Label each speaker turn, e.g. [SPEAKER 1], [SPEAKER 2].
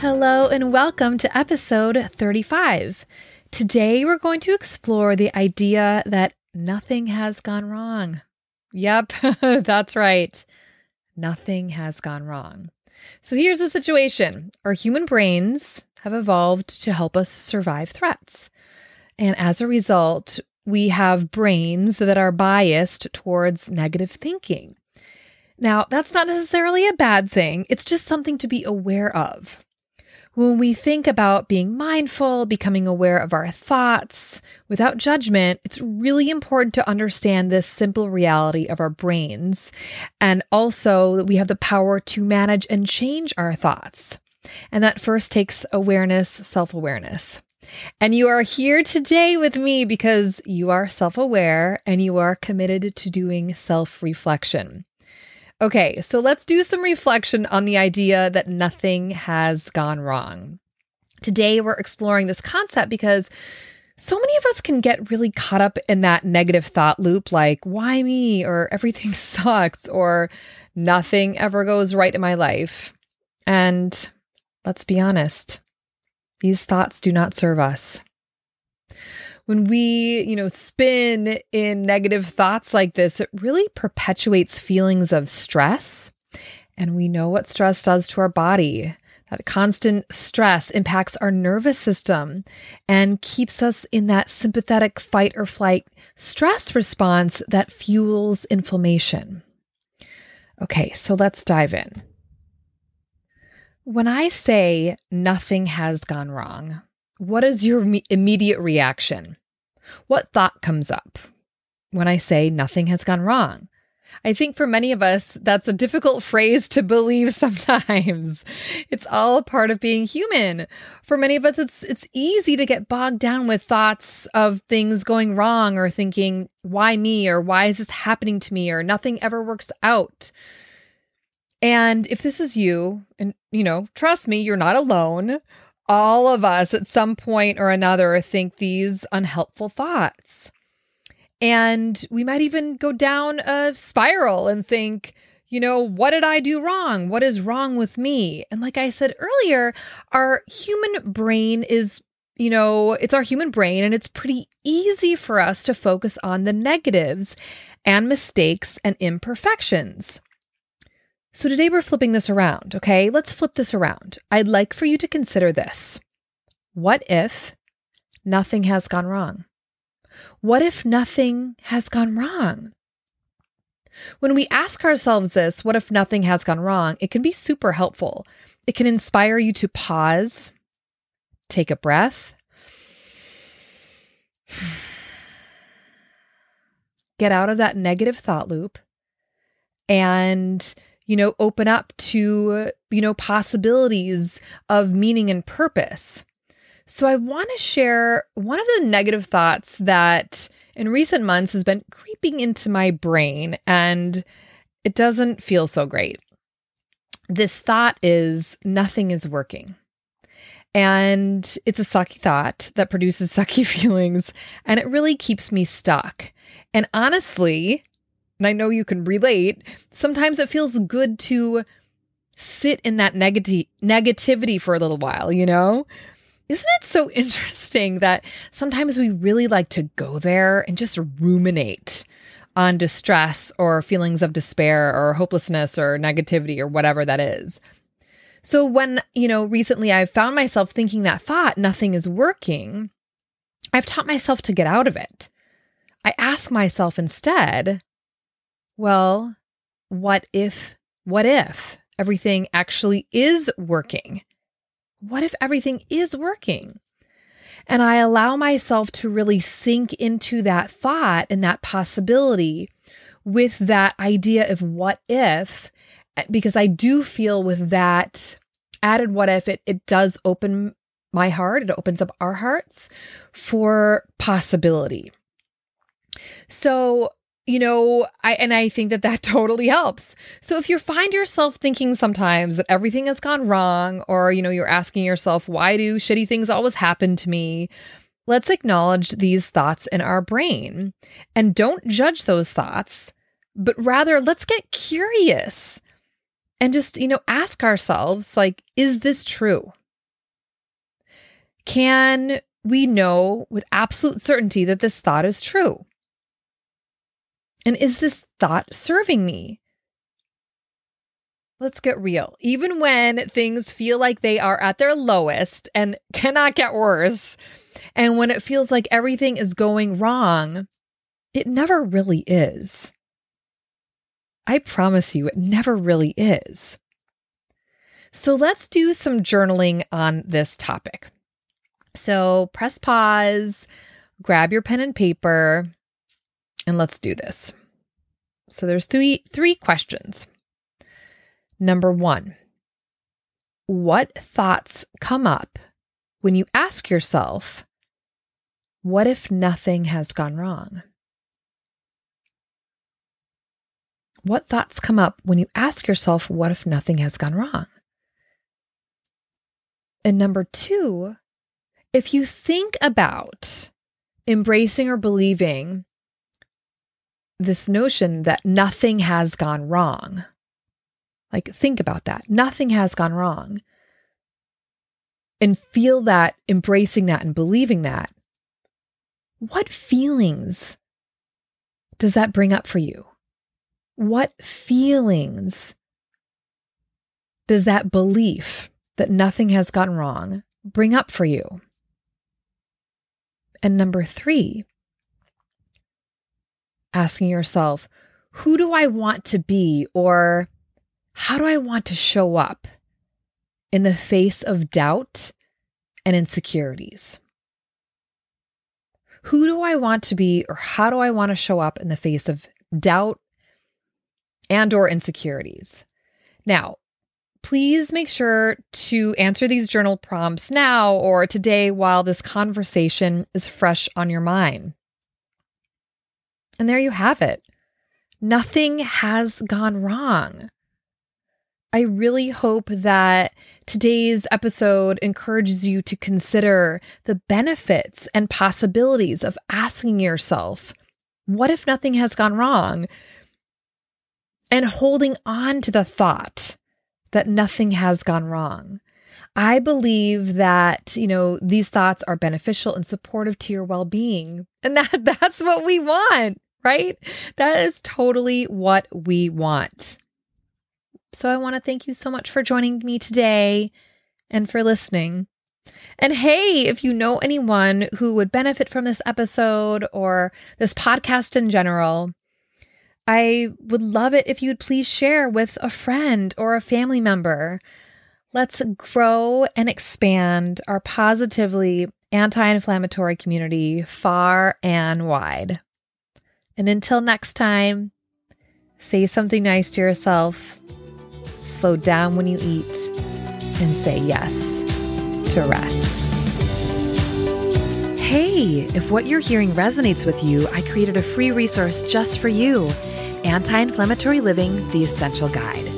[SPEAKER 1] Hello, and welcome to episode 35. Today, we're going to explore the idea that nothing has gone wrong. Yep, that's right. Nothing has gone wrong. So here's the situation our human brains have evolved to help us survive threats. And as a result, we have brains that are biased towards negative thinking. Now, that's not necessarily a bad thing, it's just something to be aware of. When we think about being mindful, becoming aware of our thoughts without judgment, it's really important to understand this simple reality of our brains and also that we have the power to manage and change our thoughts. And that first takes awareness, self awareness. And you are here today with me because you are self aware and you are committed to doing self reflection. Okay, so let's do some reflection on the idea that nothing has gone wrong. Today, we're exploring this concept because so many of us can get really caught up in that negative thought loop like, why me? or everything sucks, or nothing ever goes right in my life. And let's be honest, these thoughts do not serve us when we, you know, spin in negative thoughts like this, it really perpetuates feelings of stress. And we know what stress does to our body. That constant stress impacts our nervous system and keeps us in that sympathetic fight or flight stress response that fuels inflammation. Okay, so let's dive in. When I say nothing has gone wrong, what is your immediate reaction? What thought comes up when I say nothing has gone wrong? I think for many of us, that's a difficult phrase to believe sometimes. It's all part of being human. For many of us, it's it's easy to get bogged down with thoughts of things going wrong or thinking, why me? or why is this happening to me? or nothing ever works out. And if this is you, and you know, trust me, you're not alone all of us at some point or another think these unhelpful thoughts. And we might even go down a spiral and think, you know, what did I do wrong? What is wrong with me? And like I said earlier, our human brain is, you know, it's our human brain and it's pretty easy for us to focus on the negatives and mistakes and imperfections. So today we're flipping this around, okay? Let's flip this around. I'd like for you to consider this. What if nothing has gone wrong? What if nothing has gone wrong? When we ask ourselves this, what if nothing has gone wrong? It can be super helpful. It can inspire you to pause, take a breath, get out of that negative thought loop, and you know, open up to, you know, possibilities of meaning and purpose. So I want to share one of the negative thoughts that in recent months has been creeping into my brain and it doesn't feel so great. This thought is nothing is working. And it's a sucky thought that produces sucky feelings and it really keeps me stuck. And honestly, and I know you can relate, sometimes it feels good to sit in that negati- negativity for a little while, you know? Isn't it so interesting that sometimes we really like to go there and just ruminate on distress or feelings of despair or hopelessness or negativity or whatever that is? So when, you know, recently I've found myself thinking that thought, nothing is working, I've taught myself to get out of it. I ask myself instead, well, what if, what if everything actually is working? What if everything is working? And I allow myself to really sink into that thought and that possibility with that idea of what if, eh, because I do feel with that added what if, it, it does open my heart, it opens up our hearts for possibility. So, you know, I and I think that that totally helps. So if you find yourself thinking sometimes that everything has gone wrong or you know, you're asking yourself why do shitty things always happen to me? Let's acknowledge these thoughts in our brain and don't judge those thoughts, but rather let's get curious and just, you know, ask ourselves like is this true? Can we know with absolute certainty that this thought is true? And is this thought serving me? Let's get real. Even when things feel like they are at their lowest and cannot get worse, and when it feels like everything is going wrong, it never really is. I promise you, it never really is. So let's do some journaling on this topic. So press pause, grab your pen and paper, and let's do this. So there's three three questions. Number 1. What thoughts come up when you ask yourself, what if nothing has gone wrong? What thoughts come up when you ask yourself, what if nothing has gone wrong? And number two, if you think about embracing or believing this notion that nothing has gone wrong, like think about that, nothing has gone wrong, and feel that, embracing that, and believing that, what feelings does that bring up for you? What feelings does that belief that nothing has gone wrong bring up for you? And number three, asking yourself, who do I want to be or how do I want to show up in the face of doubt and insecurities? Who do I want to be or how do I want to show up in the face of doubt and or insecurities? Now, please make sure to answer these journal prompts now or today while this conversation is fresh on your mind. And there you have it. Nothing has gone wrong. I really hope that today's episode encourages you to consider the benefits and possibilities of asking yourself, what if nothing has gone wrong? And holding on to the thought that nothing has gone wrong. I believe that, you know, these thoughts are beneficial and supportive to your well-being. And that that's what we want, right? That is totally what we want. So I want to thank you so much for joining me today and for listening. And hey, if you know anyone who would benefit from this episode or this podcast in general, I would love it if you would please share with a friend or a family member. Let's grow and expand our positively anti inflammatory community far and wide. And until next time, say something nice to yourself, slow down when you eat, and say yes to rest. Hey, if what you're hearing resonates with you, I created a free resource just for you. Anti Inflammatory Living The Essential Guide.